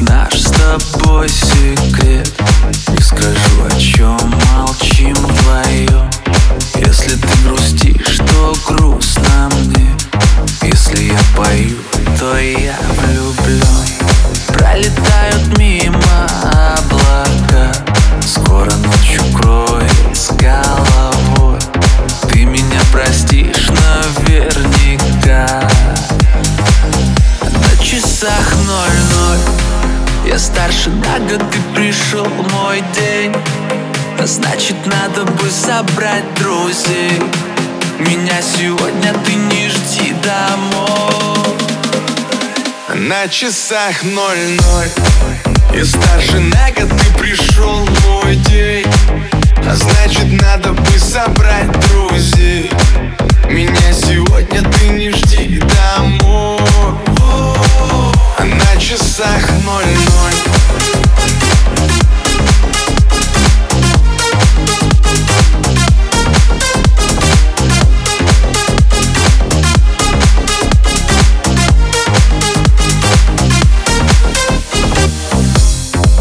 наш с тобой Старше на год, ты пришел мой день. А Значит, надо бы собрать друзей. Меня сегодня ты не жди домой. На часах ноль-ноль. Я старше на год, ты пришел мой день. А значит, надо бы собрать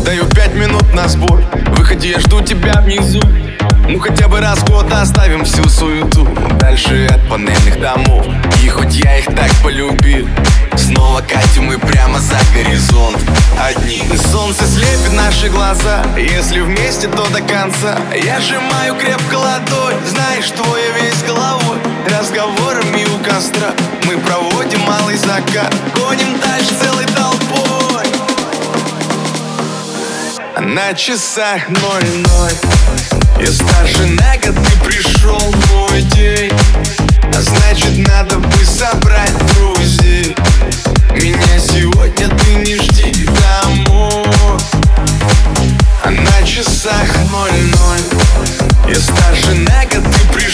Даю пять минут на сбор. Выходи, я жду тебя внизу. Ну хотя бы раз в год оставим всю суету Дальше от панельных домов. И хоть я их так полюбил Снова катим мы прямо за горизонт. Одни. Солнце слепит наши глаза. Если вместе, то до конца. Я сжимаю крепко ладонь. Знаешь, твой я весь головой. Разговорами у костра Мы проводим малый закат. Гоним дальше целой на часах ноль-ноль Я старше на год, ты пришел мой день. А значит надо бы собрать друзей. Меня сегодня ты не жди домой. А на часах ноль-ноль Я старше на год, ты пришел